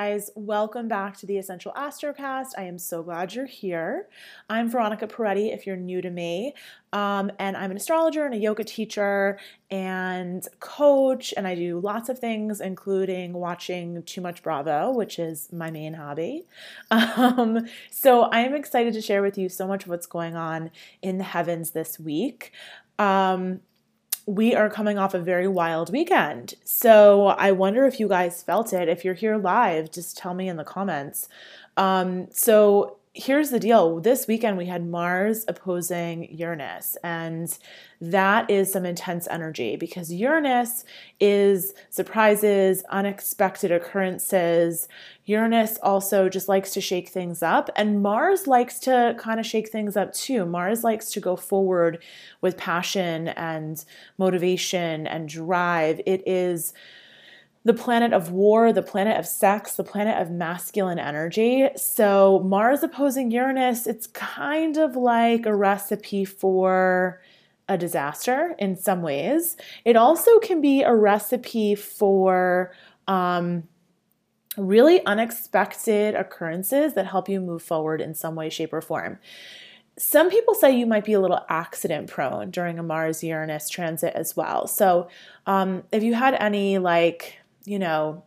guys, welcome back to the Essential Astrocast. I am so glad you're here. I'm Veronica Peretti if you're new to me. Um, and I'm an astrologer and a yoga teacher and coach, and I do lots of things, including watching Too Much Bravo, which is my main hobby. Um, so I'm excited to share with you so much of what's going on in the heavens this week. Um, we are coming off a very wild weekend. So I wonder if you guys felt it. If you're here live, just tell me in the comments. Um, so here's the deal this weekend we had Mars opposing Uranus, and that is some intense energy because Uranus is surprises, unexpected occurrences. Uranus also just likes to shake things up, and Mars likes to kind of shake things up too. Mars likes to go forward with passion and motivation and drive. It is the planet of war, the planet of sex, the planet of masculine energy. So, Mars opposing Uranus, it's kind of like a recipe for a disaster in some ways. It also can be a recipe for um, really unexpected occurrences that help you move forward in some way, shape, or form. Some people say you might be a little accident prone during a Mars Uranus transit as well. So, um, if you had any like you know,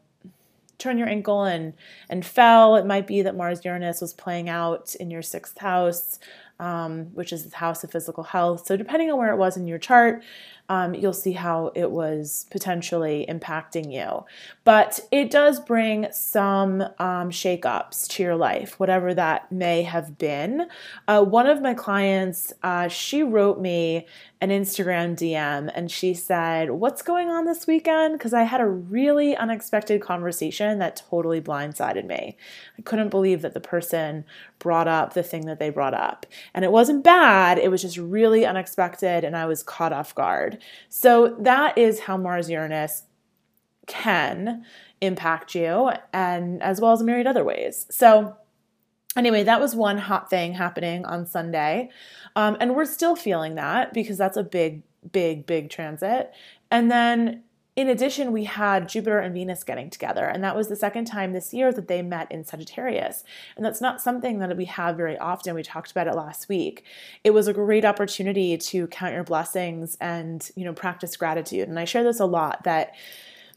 turn your ankle and and fell. It might be that Mars Uranus was playing out in your sixth house, um, which is the house of physical health. So depending on where it was in your chart, um, you'll see how it was potentially impacting you. But it does bring some um, shakeups to your life, whatever that may have been. Uh, one of my clients, uh, she wrote me an Instagram DM and she said, What's going on this weekend? Because I had a really unexpected conversation that totally blindsided me. I couldn't believe that the person brought up the thing that they brought up. And it wasn't bad, it was just really unexpected and I was caught off guard. So that is how Mars Uranus can impact you and as well as myriad other ways. So anyway, that was one hot thing happening on Sunday. Um, and we're still feeling that because that's a big, big, big transit. And then in addition, we had Jupiter and Venus getting together, and that was the second time this year that they met in Sagittarius. And that's not something that we have very often. We talked about it last week. It was a great opportunity to count your blessings and, you know, practice gratitude. And I share this a lot that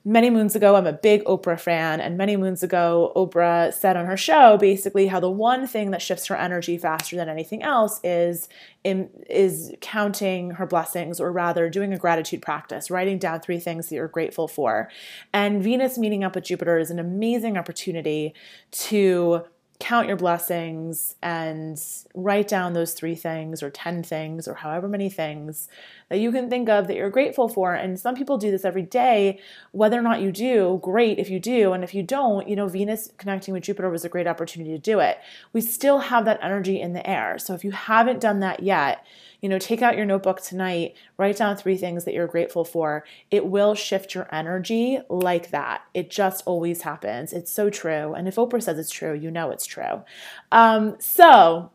many moons ago, I'm a big Oprah fan, and many moons ago, Oprah said on her show basically how the one thing that shifts her energy faster than anything else is in, is counting her blessings, or rather doing a gratitude practice, writing down three things that you're grateful for. And Venus meeting up with Jupiter is an amazing opportunity to count your blessings and write down those three things or 10 things or however many things that you can think of that you're grateful for. And some people do this every day. Whether or not you do, great if you do. And if you don't, you know, Venus connecting with Jupiter was a great opportunity to do it. We still have that energy in the air. So if you haven't done that yet, you know, take out your notebook tonight, write down three things that you're grateful for. It will shift your energy like that. It just always happens. It's so true. And if Oprah says it's true, you know it's true. Um, so,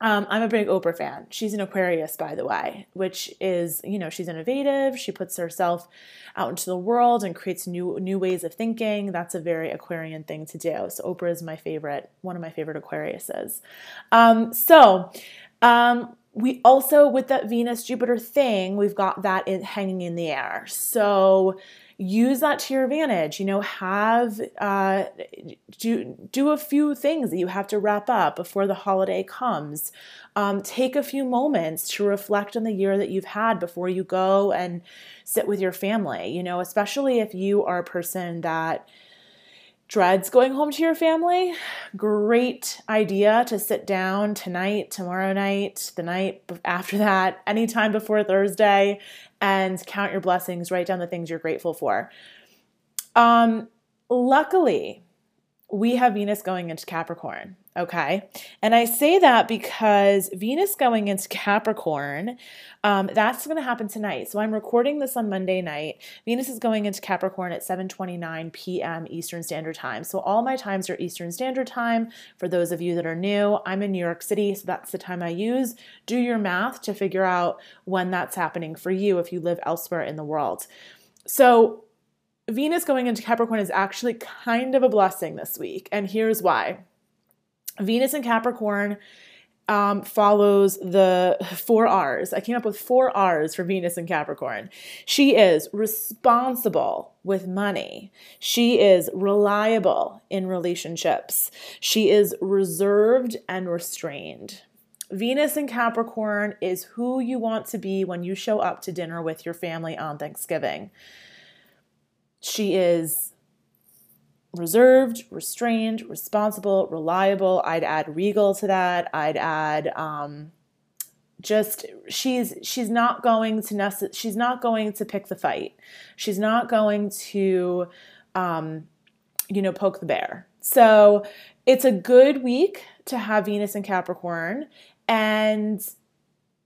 um, I'm a big Oprah fan. She's an Aquarius, by the way, which is, you know, she's innovative. She puts herself out into the world and creates new new ways of thinking. That's a very Aquarian thing to do. So Oprah is my favorite, one of my favorite Aquariuses. Um, so um, we also with that Venus Jupiter thing, we've got that in, hanging in the air. So use that to your advantage. You know, have uh, do do a few things that you have to wrap up before the holiday comes. Um, take a few moments to reflect on the year that you've had before you go and sit with your family. You know, especially if you are a person that dreads going home to your family, great idea to sit down tonight, tomorrow night, the night after that, anytime before Thursday, and count your blessings, write down the things you're grateful for. Um, luckily, we have Venus going into Capricorn. Okay. And I say that because Venus going into Capricorn, um, that's going to happen tonight. So I'm recording this on Monday night. Venus is going into Capricorn at 7:29 p.m. Eastern Standard Time. So all my times are Eastern Standard Time. For those of you that are new, I'm in New York City, so that's the time I use. Do your math to figure out when that's happening for you if you live elsewhere in the world. So Venus going into Capricorn is actually kind of a blessing this week. And here's why Venus in Capricorn um, follows the four R's. I came up with four R's for Venus in Capricorn. She is responsible with money. She is reliable in relationships. She is reserved and restrained. Venus in Capricorn is who you want to be when you show up to dinner with your family on Thanksgiving. She is reserved, restrained, responsible, reliable. I'd add regal to that. I'd add um, just she's she's not going to nece- she's not going to pick the fight. She's not going to um, you know poke the bear. So it's a good week to have Venus in Capricorn and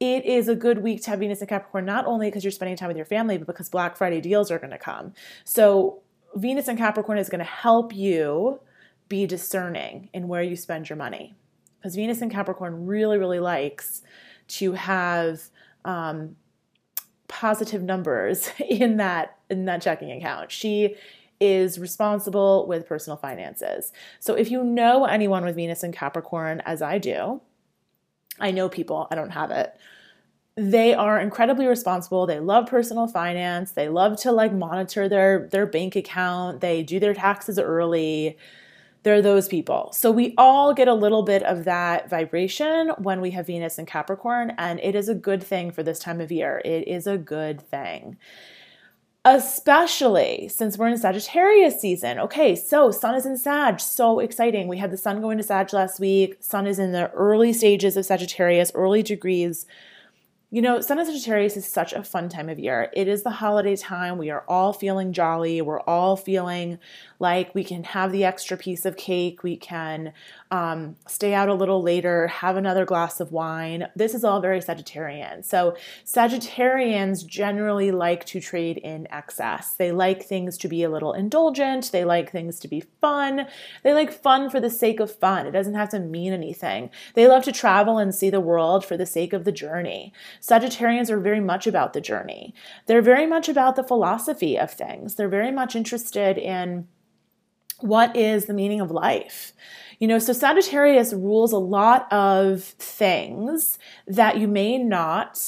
it is a good week to have Venus in Capricorn, not only because you're spending time with your family, but because Black Friday deals are going to come. So, Venus in Capricorn is going to help you be discerning in where you spend your money. Because Venus in Capricorn really, really likes to have um, positive numbers in that in that checking account. She is responsible with personal finances. So if you know anyone with Venus in Capricorn, as I do, I know people, I don't have it. They are incredibly responsible. They love personal finance. They love to like monitor their their bank account. They do their taxes early. They're those people. So we all get a little bit of that vibration when we have Venus and Capricorn and it is a good thing for this time of year. It is a good thing especially since we're in Sagittarius season. Okay, so Sun is in Sag, so exciting. We had the Sun going to Sag last week. Sun is in the early stages of Sagittarius, early degrees. You know, Sun in Sagittarius is such a fun time of year. It is the holiday time. We are all feeling jolly. We're all feeling like we can have the extra piece of cake. We can um, stay out a little later, have another glass of wine. This is all very Sagittarian. So, Sagittarians generally like to trade in excess. They like things to be a little indulgent. They like things to be fun. They like fun for the sake of fun. It doesn't have to mean anything. They love to travel and see the world for the sake of the journey. Sagittarians are very much about the journey. They're very much about the philosophy of things. They're very much interested in what is the meaning of life. You know, so Sagittarius rules a lot of things that you may not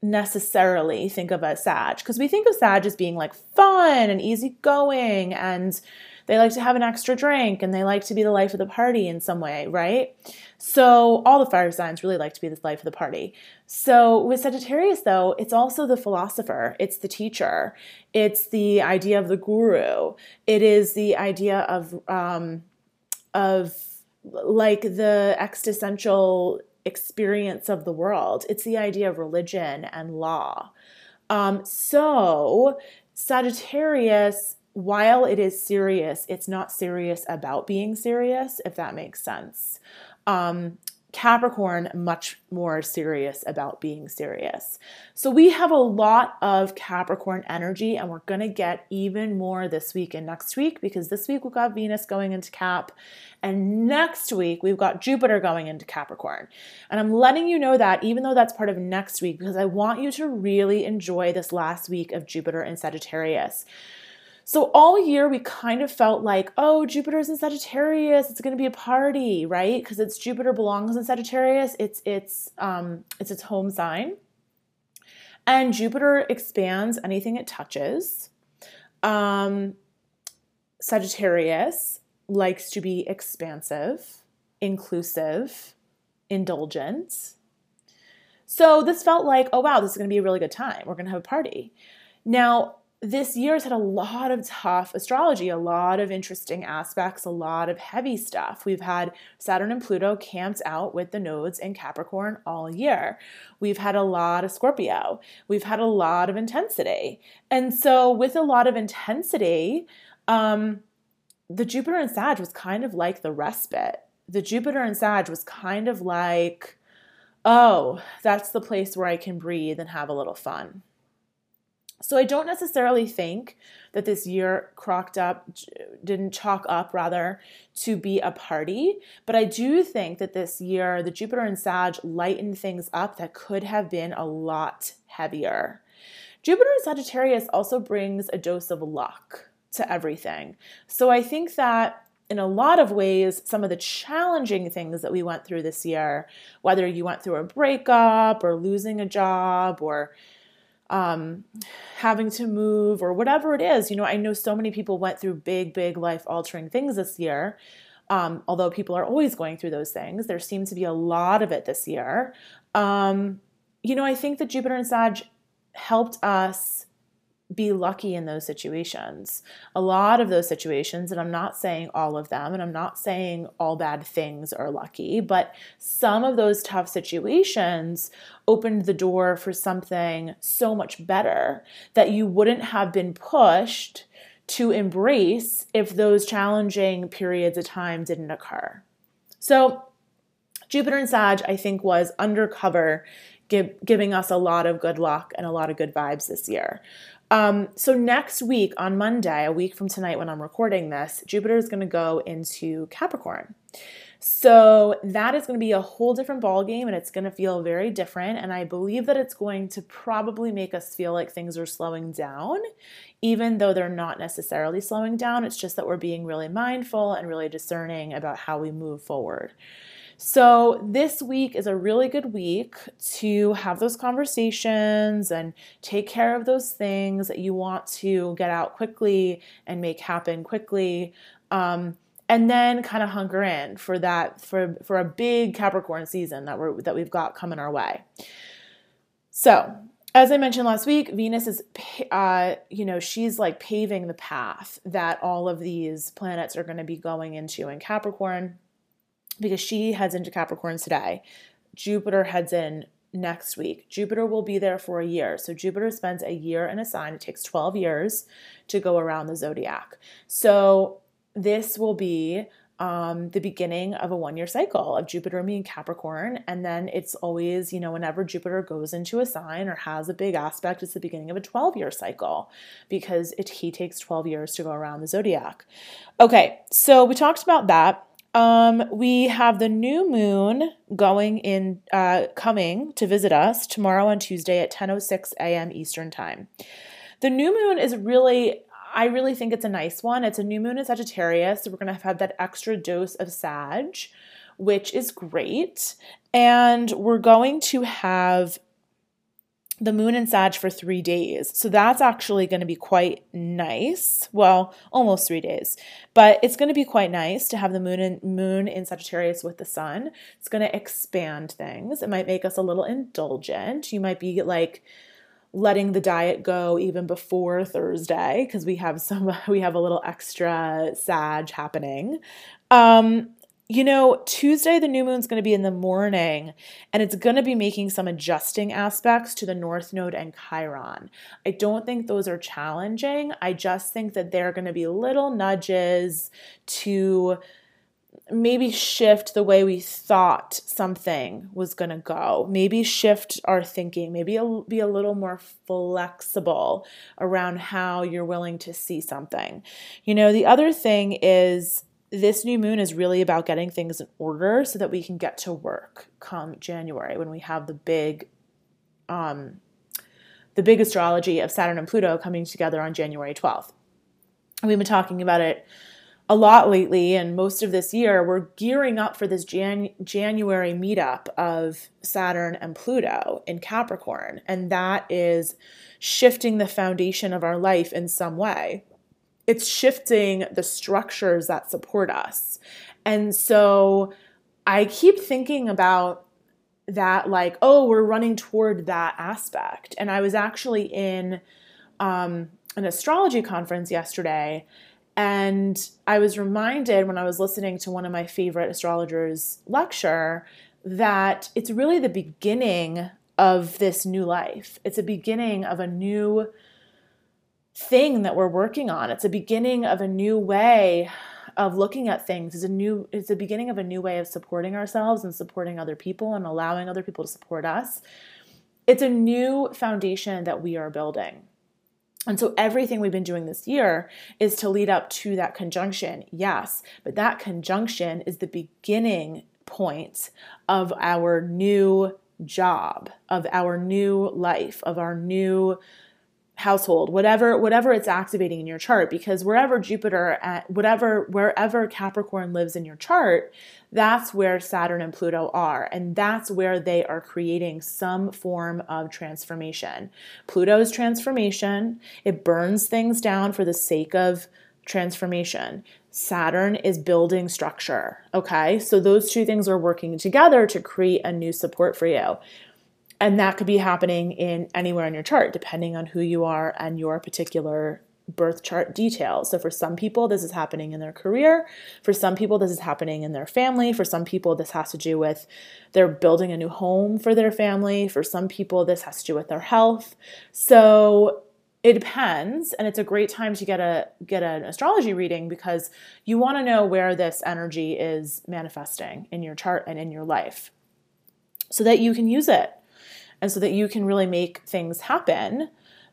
necessarily think of as Sag, because we think of Sag as being like fun and easygoing and they like to have an extra drink and they like to be the life of the party in some way, right? So all the fire signs really like to be the life of the party. So with Sagittarius, though, it's also the philosopher, it's the teacher, it's the idea of the guru, it is the idea of um, of like the existential experience of the world. It's the idea of religion and law. Um, so Sagittarius while it is serious, it's not serious about being serious, if that makes sense. Um, Capricorn, much more serious about being serious. So we have a lot of Capricorn energy, and we're going to get even more this week and next week because this week we've got Venus going into Cap, and next week we've got Jupiter going into Capricorn. And I'm letting you know that even though that's part of next week, because I want you to really enjoy this last week of Jupiter and Sagittarius. So all year we kind of felt like, oh, Jupiter's in Sagittarius, it's going to be a party, right? Because it's Jupiter belongs in Sagittarius, it's it's um it's its home sign. And Jupiter expands anything it touches. Um Sagittarius likes to be expansive, inclusive, indulgent. So this felt like, oh wow, this is going to be a really good time. We're going to have a party. Now, this year has had a lot of tough astrology, a lot of interesting aspects, a lot of heavy stuff. We've had Saturn and Pluto camped out with the nodes in Capricorn all year. We've had a lot of Scorpio. We've had a lot of intensity. And so, with a lot of intensity, um, the Jupiter and Sag was kind of like the respite. The Jupiter and Sag was kind of like, oh, that's the place where I can breathe and have a little fun. So I don't necessarily think that this year crocked up, didn't chalk up rather to be a party, but I do think that this year the Jupiter and Sag lightened things up that could have been a lot heavier. Jupiter in Sagittarius also brings a dose of luck to everything. So I think that in a lot of ways, some of the challenging things that we went through this year, whether you went through a breakup or losing a job or um, having to move or whatever it is, you know, I know so many people went through big, big life altering things this year. Um, although people are always going through those things, there seems to be a lot of it this year. Um, you know, I think that Jupiter and Sag helped us be lucky in those situations. A lot of those situations, and I'm not saying all of them, and I'm not saying all bad things are lucky, but some of those tough situations opened the door for something so much better that you wouldn't have been pushed to embrace if those challenging periods of time didn't occur. So, Jupiter and Sag, I think, was undercover, give, giving us a lot of good luck and a lot of good vibes this year. Um, so next week on Monday, a week from tonight when I'm recording this, Jupiter is going to go into Capricorn. So that is going to be a whole different ball game and it's going to feel very different and I believe that it's going to probably make us feel like things are slowing down even though they're not necessarily slowing down. It's just that we're being really mindful and really discerning about how we move forward. So, this week is a really good week to have those conversations and take care of those things that you want to get out quickly and make happen quickly. Um, and then kind of hunker in for that for for a big Capricorn season that we're that we've got coming our way. So, as I mentioned last week, Venus is, uh, you know, she's like paving the path that all of these planets are going to be going into in Capricorn because she heads into Capricorn today. Jupiter heads in next week. Jupiter will be there for a year. So Jupiter spends a year in a sign. It takes 12 years to go around the zodiac. So this will be um, the beginning of a one year cycle of Jupiter being Capricorn. And then it's always, you know, whenever Jupiter goes into a sign or has a big aspect, it's the beginning of a 12 year cycle because it, he takes 12 years to go around the zodiac. Okay, so we talked about that. Um, we have the new moon going in, uh, coming to visit us tomorrow on Tuesday at 10:06 a.m. Eastern time. The new moon is really, I really think it's a nice one. It's a new moon in Sagittarius, so we're gonna have that extra dose of Sag, which is great, and we're going to have the moon and Sag for three days. So that's actually going to be quite nice. Well, almost three days, but it's going to be quite nice to have the moon and moon in Sagittarius with the sun. It's going to expand things. It might make us a little indulgent. You might be like letting the diet go even before Thursday because we have some we have a little extra Sag happening. Um, you know, Tuesday, the new moon's going to be in the morning and it's going to be making some adjusting aspects to the North Node and Chiron. I don't think those are challenging. I just think that they're going to be little nudges to maybe shift the way we thought something was going to go. Maybe shift our thinking, maybe be a little more flexible around how you're willing to see something. You know, the other thing is this new moon is really about getting things in order so that we can get to work come January when we have the big um the big astrology of Saturn and Pluto coming together on January 12th. We've been talking about it a lot lately and most of this year we're gearing up for this Jan- January meetup of Saturn and Pluto in Capricorn and that is shifting the foundation of our life in some way it's shifting the structures that support us. And so I keep thinking about that, like, oh, we're running toward that aspect. And I was actually in um, an astrology conference yesterday. And I was reminded when I was listening to one of my favorite astrologers lecture that it's really the beginning of this new life. It's a beginning of a new thing that we're working on. It's a beginning of a new way of looking at things. It's a new it's the beginning of a new way of supporting ourselves and supporting other people and allowing other people to support us. It's a new foundation that we are building. And so everything we've been doing this year is to lead up to that conjunction. Yes, but that conjunction is the beginning point of our new job, of our new life, of our new household whatever whatever it's activating in your chart because wherever jupiter at whatever wherever capricorn lives in your chart that's where saturn and pluto are and that's where they are creating some form of transformation. Pluto's transformation. It burns things down for the sake of transformation. Saturn is building structure okay? So those two things are working together to create a new support for you and that could be happening in anywhere in your chart, depending on who you are and your particular birth chart details. So for some people, this is happening in their career. For some people, this is happening in their family. For some people, this has to do with they're building a new home for their family. For some people, this has to do with their health. So it depends and it's a great time to get a get an astrology reading because you want to know where this energy is manifesting in your chart and in your life so that you can use it and so that you can really make things happen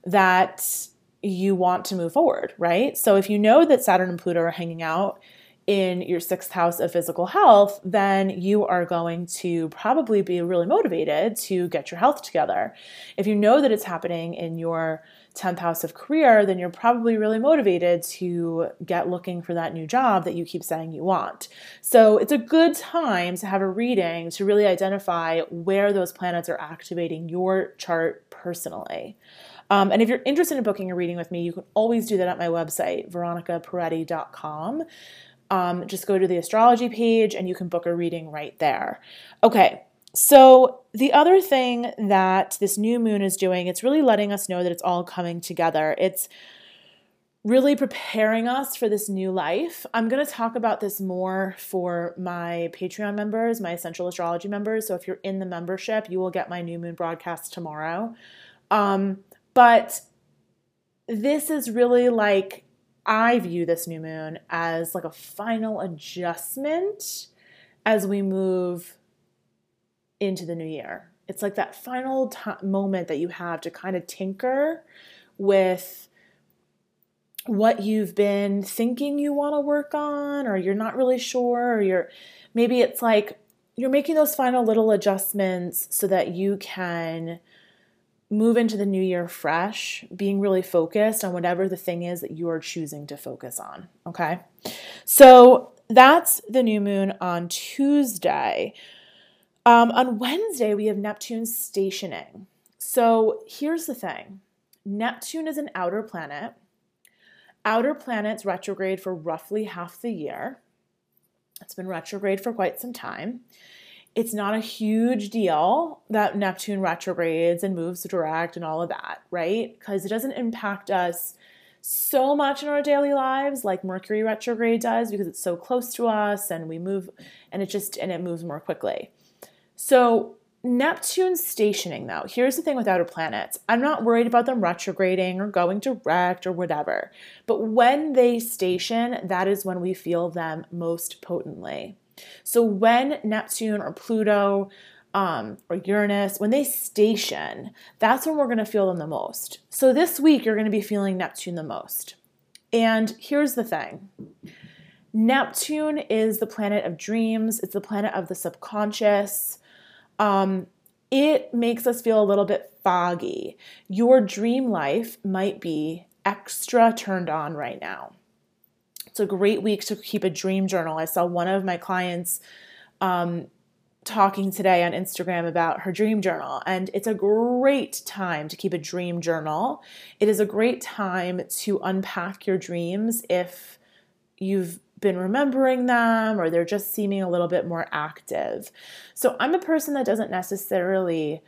that you want to move forward, right? So if you know that Saturn and Pluto are hanging out in your sixth house of physical health, then you are going to probably be really motivated to get your health together. If you know that it's happening in your 10th house of career, then you're probably really motivated to get looking for that new job that you keep saying you want. So it's a good time to have a reading to really identify where those planets are activating your chart personally. Um, and if you're interested in booking a reading with me, you can always do that at my website, veronicaperetti.com. Um, just go to the astrology page and you can book a reading right there. Okay, so, the other thing that this new moon is doing, it's really letting us know that it's all coming together. It's really preparing us for this new life. I'm going to talk about this more for my Patreon members, my Essential Astrology members. So, if you're in the membership, you will get my new moon broadcast tomorrow. Um, but this is really like, I view this new moon as like a final adjustment as we move into the new year. It's like that final t- moment that you have to kind of tinker with what you've been thinking you want to work on or you're not really sure or you're maybe it's like you're making those final little adjustments so that you can move into the new year fresh, being really focused on whatever the thing is that you are choosing to focus on. Okay. So that's the new moon on Tuesday. Um, on Wednesday, we have Neptune stationing. So here's the thing Neptune is an outer planet. Outer planets retrograde for roughly half the year. It's been retrograde for quite some time. It's not a huge deal that Neptune retrogrades and moves direct and all of that, right? Because it doesn't impact us so much in our daily lives like Mercury retrograde does because it's so close to us and we move and it just and it moves more quickly. So, Neptune's stationing, though, here's the thing with outer planets. I'm not worried about them retrograding or going direct or whatever. But when they station, that is when we feel them most potently. So, when Neptune or Pluto um, or Uranus, when they station, that's when we're going to feel them the most. So, this week, you're going to be feeling Neptune the most. And here's the thing Neptune is the planet of dreams, it's the planet of the subconscious um, it makes us feel a little bit foggy. Your dream life might be extra turned on right now. It's a great week to keep a dream journal. I saw one of my clients um, talking today on Instagram about her dream journal, and it's a great time to keep a dream journal. It is a great time to unpack your dreams if you've been remembering them or they're just seeming a little bit more active. So I'm a person that doesn't necessarily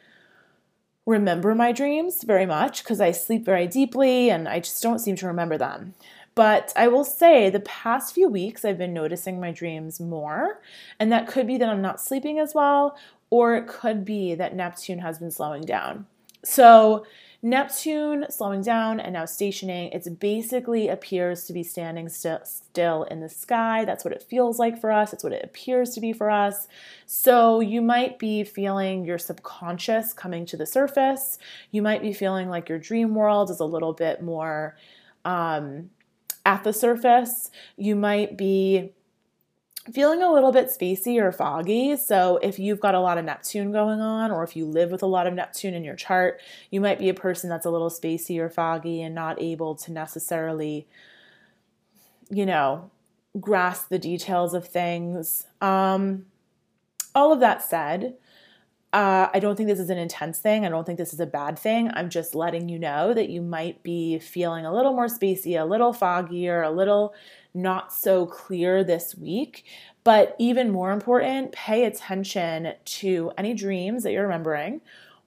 remember my dreams very much because I sleep very deeply and I just don't seem to remember them. But I will say the past few weeks I've been noticing my dreams more, and that could be that I'm not sleeping as well, or it could be that Neptune has been slowing down. So Neptune slowing down and now stationing, it basically appears to be standing st- still in the sky. That's what it feels like for us. It's what it appears to be for us. So you might be feeling your subconscious coming to the surface. You might be feeling like your dream world is a little bit more um, at the surface. You might be feeling a little bit spacey or foggy. So, if you've got a lot of Neptune going on, or if you live with a lot of Neptune in your chart, you might be a person that's a little spacey or foggy and not able to necessarily, you know, grasp the details of things. Um, all of that said, uh, I don't think this is an intense thing. I don't think this is a bad thing. I'm just letting you know that you might be feeling a little more spacey, a little foggier, a little not so clear this week. But even more important, pay attention to any dreams that you're remembering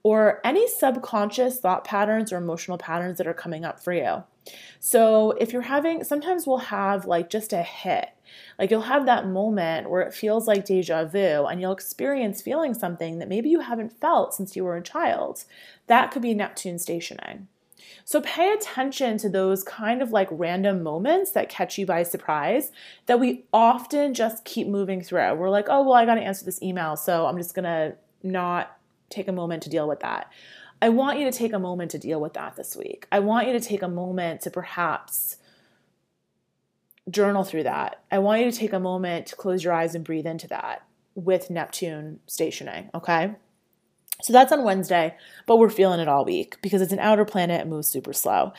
or any subconscious thought patterns or emotional patterns that are coming up for you. So, if you're having, sometimes we'll have like just a hit like you'll have that moment where it feels like deja vu and you'll experience feeling something that maybe you haven't felt since you were a child. That could be Neptune stationing. So pay attention to those kind of like random moments that catch you by surprise that we often just keep moving through. We're like, oh, well, I got to answer this email, so I'm just going to not take a moment to deal with that. I want you to take a moment to deal with that this week. I want you to take a moment to perhaps journal through that. I want you to take a moment to close your eyes and breathe into that with Neptune stationing, okay? So that's on Wednesday, but we're feeling it all week because it's an outer planet and moves super slow.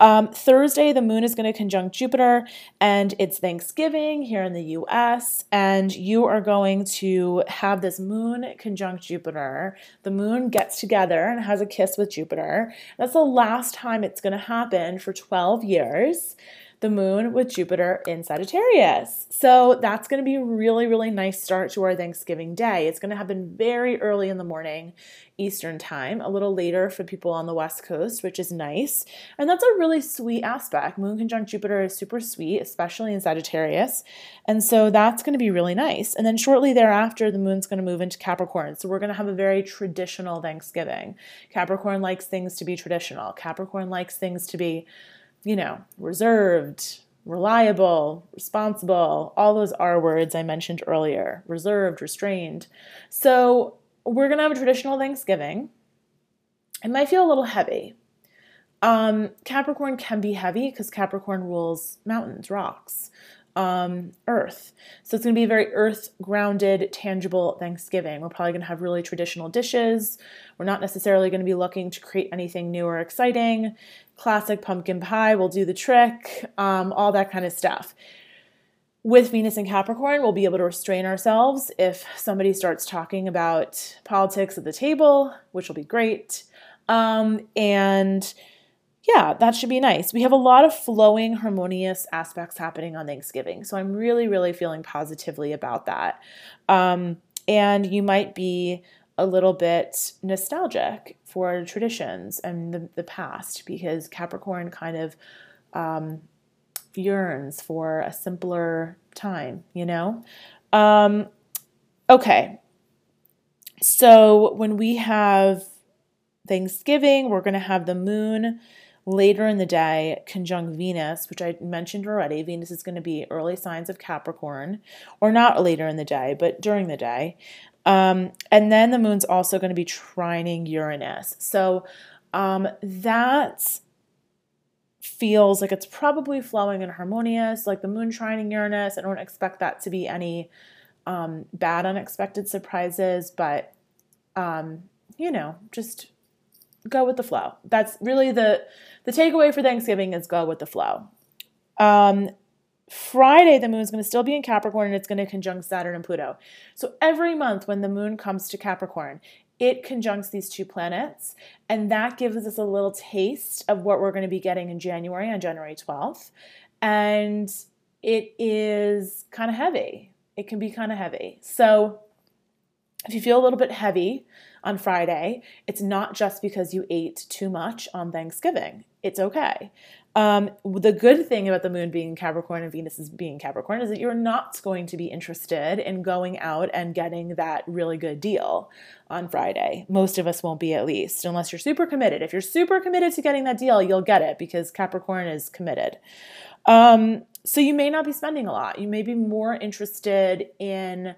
Um, Thursday, the moon is going to conjunct Jupiter, and it's Thanksgiving here in the US, and you are going to have this moon conjunct Jupiter. The moon gets together and has a kiss with Jupiter. That's the last time it's going to happen for 12 years the moon with Jupiter in Sagittarius. So that's going to be a really, really nice start to our Thanksgiving day. It's going to happen very early in the morning, Eastern time, a little later for people on the West Coast, which is nice. And that's a really sweet aspect. Moon conjunct Jupiter is super sweet, especially in Sagittarius. And so that's going to be really nice. And then shortly thereafter, the moon's going to move into Capricorn. So we're going to have a very traditional Thanksgiving. Capricorn likes things to be traditional, Capricorn likes things to be you know, reserved, reliable, responsible, all those R words I mentioned earlier, reserved, restrained. So we're going to have a traditional Thanksgiving. It might feel a little heavy. Um, Capricorn can be heavy because Capricorn rules mountains, rocks um, earth. So it's going to be a very earth grounded, tangible Thanksgiving. We're probably going to have really traditional dishes. We're not necessarily going to be looking to create anything new or exciting. Classic pumpkin pie will do the trick, um, all that kind of stuff. With Venus and Capricorn, we'll be able to restrain ourselves if somebody starts talking about politics at the table, which will be great. Um, and yeah, that should be nice. We have a lot of flowing, harmonious aspects happening on Thanksgiving. So I'm really, really feeling positively about that. Um, and you might be a little bit nostalgic for traditions and the, the past because Capricorn kind of um, yearns for a simpler time, you know? Um, okay. So when we have Thanksgiving, we're going to have the moon later in the day conjunct Venus, which I mentioned already. Venus is going to be early signs of Capricorn, or not later in the day, but during the day. Um, and then the moon's also going to be trining Uranus. So um, that feels like it's probably flowing and harmonious, like the moon trining Uranus. I don't expect that to be any um, bad, unexpected surprises, but um, you know, just go with the flow. That's really the the takeaway for Thanksgiving is go with the flow. Um, Friday, the moon is going to still be in Capricorn and it's going to conjunct Saturn and Pluto. So every month when the moon comes to Capricorn, it conjuncts these two planets, and that gives us a little taste of what we're going to be getting in January on January 12th. And it is kind of heavy. It can be kind of heavy. So if you feel a little bit heavy on Friday, it's not just because you ate too much on Thanksgiving. It's okay. Um, the good thing about the moon being Capricorn and Venus is being Capricorn is that you're not going to be interested in going out and getting that really good deal on Friday. Most of us won't be, at least, unless you're super committed. If you're super committed to getting that deal, you'll get it because Capricorn is committed. Um, so you may not be spending a lot. You may be more interested in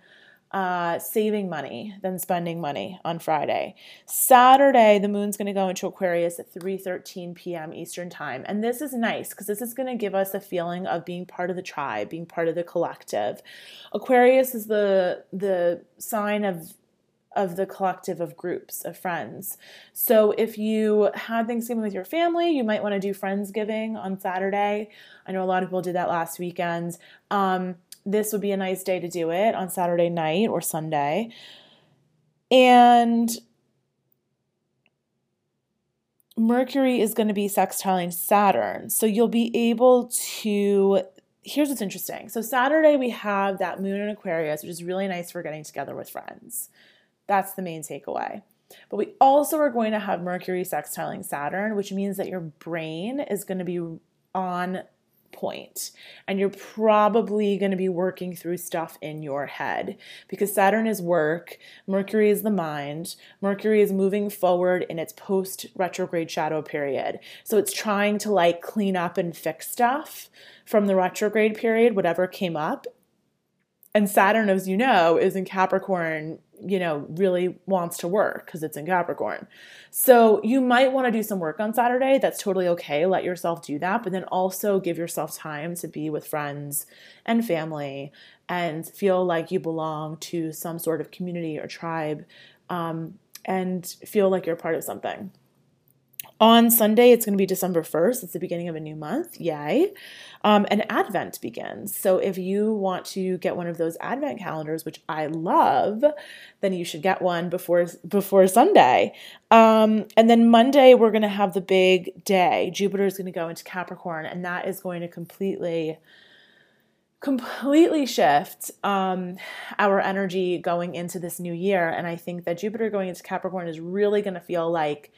uh, saving money than spending money on Friday. Saturday, the moon's going to go into Aquarius at 3:13 p.m. Eastern Time, and this is nice because this is going to give us a feeling of being part of the tribe, being part of the collective. Aquarius is the the sign of of the collective of groups of friends. So if you had Thanksgiving with your family, you might want to do Friendsgiving on Saturday. I know a lot of people did that last weekend. Um, this would be a nice day to do it on Saturday night or Sunday. And Mercury is going to be sextiling Saturn. So you'll be able to. Here's what's interesting. So, Saturday, we have that moon in Aquarius, which is really nice for getting together with friends. That's the main takeaway. But we also are going to have Mercury sextiling Saturn, which means that your brain is going to be on point. And you're probably going to be working through stuff in your head because Saturn is work, Mercury is the mind, Mercury is moving forward in its post retrograde shadow period. So it's trying to like clean up and fix stuff from the retrograde period, whatever came up. And Saturn, as you know, is in Capricorn you know, really wants to work because it's in Capricorn. So you might want to do some work on Saturday. That's totally okay. Let yourself do that, but then also give yourself time to be with friends and family and feel like you belong to some sort of community or tribe um, and feel like you're part of something. On Sunday, it's going to be December 1st. It's the beginning of a new month. Yay. Um, and Advent begins. So if you want to get one of those Advent calendars, which I love, then you should get one before before Sunday. Um, and then Monday, we're going to have the big day. Jupiter is going to go into Capricorn, and that is going to completely completely shift um, our energy going into this new year. And I think that Jupiter going into Capricorn is really going to feel like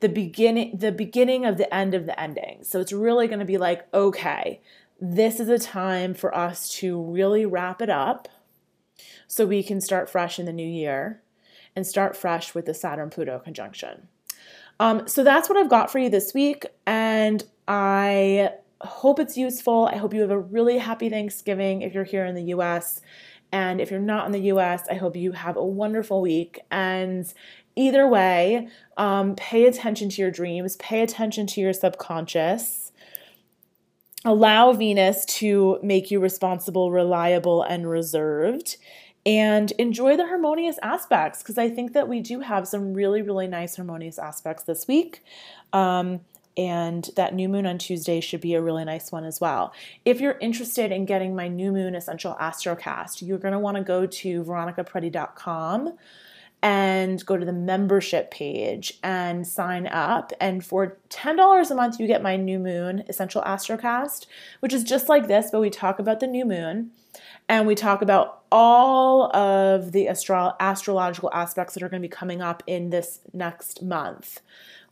the beginning the beginning of the end of the ending. So it's really going to be like, okay, this is a time for us to really wrap it up so we can start fresh in the new year and start fresh with the Saturn Pluto conjunction. Um, so that's what I've got for you this week, and I hope it's useful. I hope you have a really happy Thanksgiving if you're here in the US. And if you're not in the US, I hope you have a wonderful week. And either way, um, pay attention to your dreams, pay attention to your subconscious. Allow Venus to make you responsible, reliable, and reserved. And enjoy the harmonious aspects because I think that we do have some really, really nice harmonious aspects this week. Um, and that new moon on Tuesday should be a really nice one as well. If you're interested in getting my new moon essential astrocast, you're going to want to go to veronicaperetti.com and go to the membership page and sign up. And for $10 a month, you get my new moon essential astrocast, which is just like this, but we talk about the new moon and we talk about all of the astro- astrological aspects that are going to be coming up in this next month,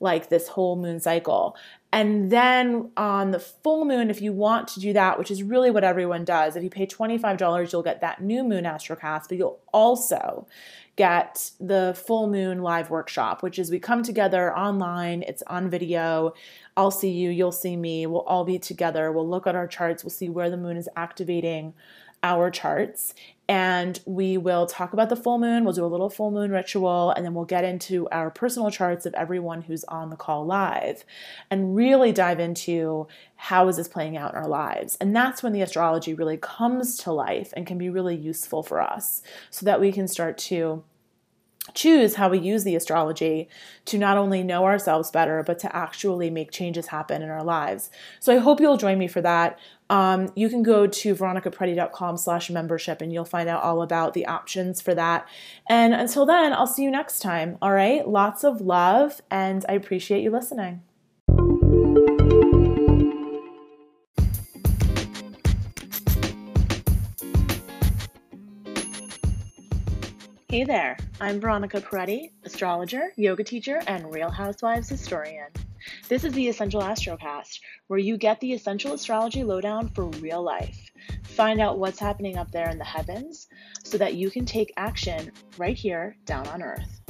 like this whole moon cycle. And then on the full moon, if you want to do that, which is really what everyone does, if you pay $25, you'll get that new moon astrocast, but you'll also get the full moon live workshop, which is we come together online, it's on video. I'll see you, you'll see me, we'll all be together. We'll look at our charts, we'll see where the moon is activating our charts and we will talk about the full moon. We'll do a little full moon ritual, and then we'll get into our personal charts of everyone who's on the call live and really dive into how is this playing out in our lives. And that's when the astrology really comes to life and can be really useful for us so that we can start to choose how we use the astrology to not only know ourselves better, but to actually make changes happen in our lives. So I hope you'll join me for that. Um, you can go to veronicaperetti.com slash membership and you'll find out all about the options for that. And until then, I'll see you next time. All right. Lots of love and I appreciate you listening. Hey there, I'm Veronica Peretti, astrologer, yoga teacher, and Real Housewives historian. This is the Essential Astrocast, where you get the essential astrology lowdown for real life. Find out what's happening up there in the heavens so that you can take action right here down on Earth.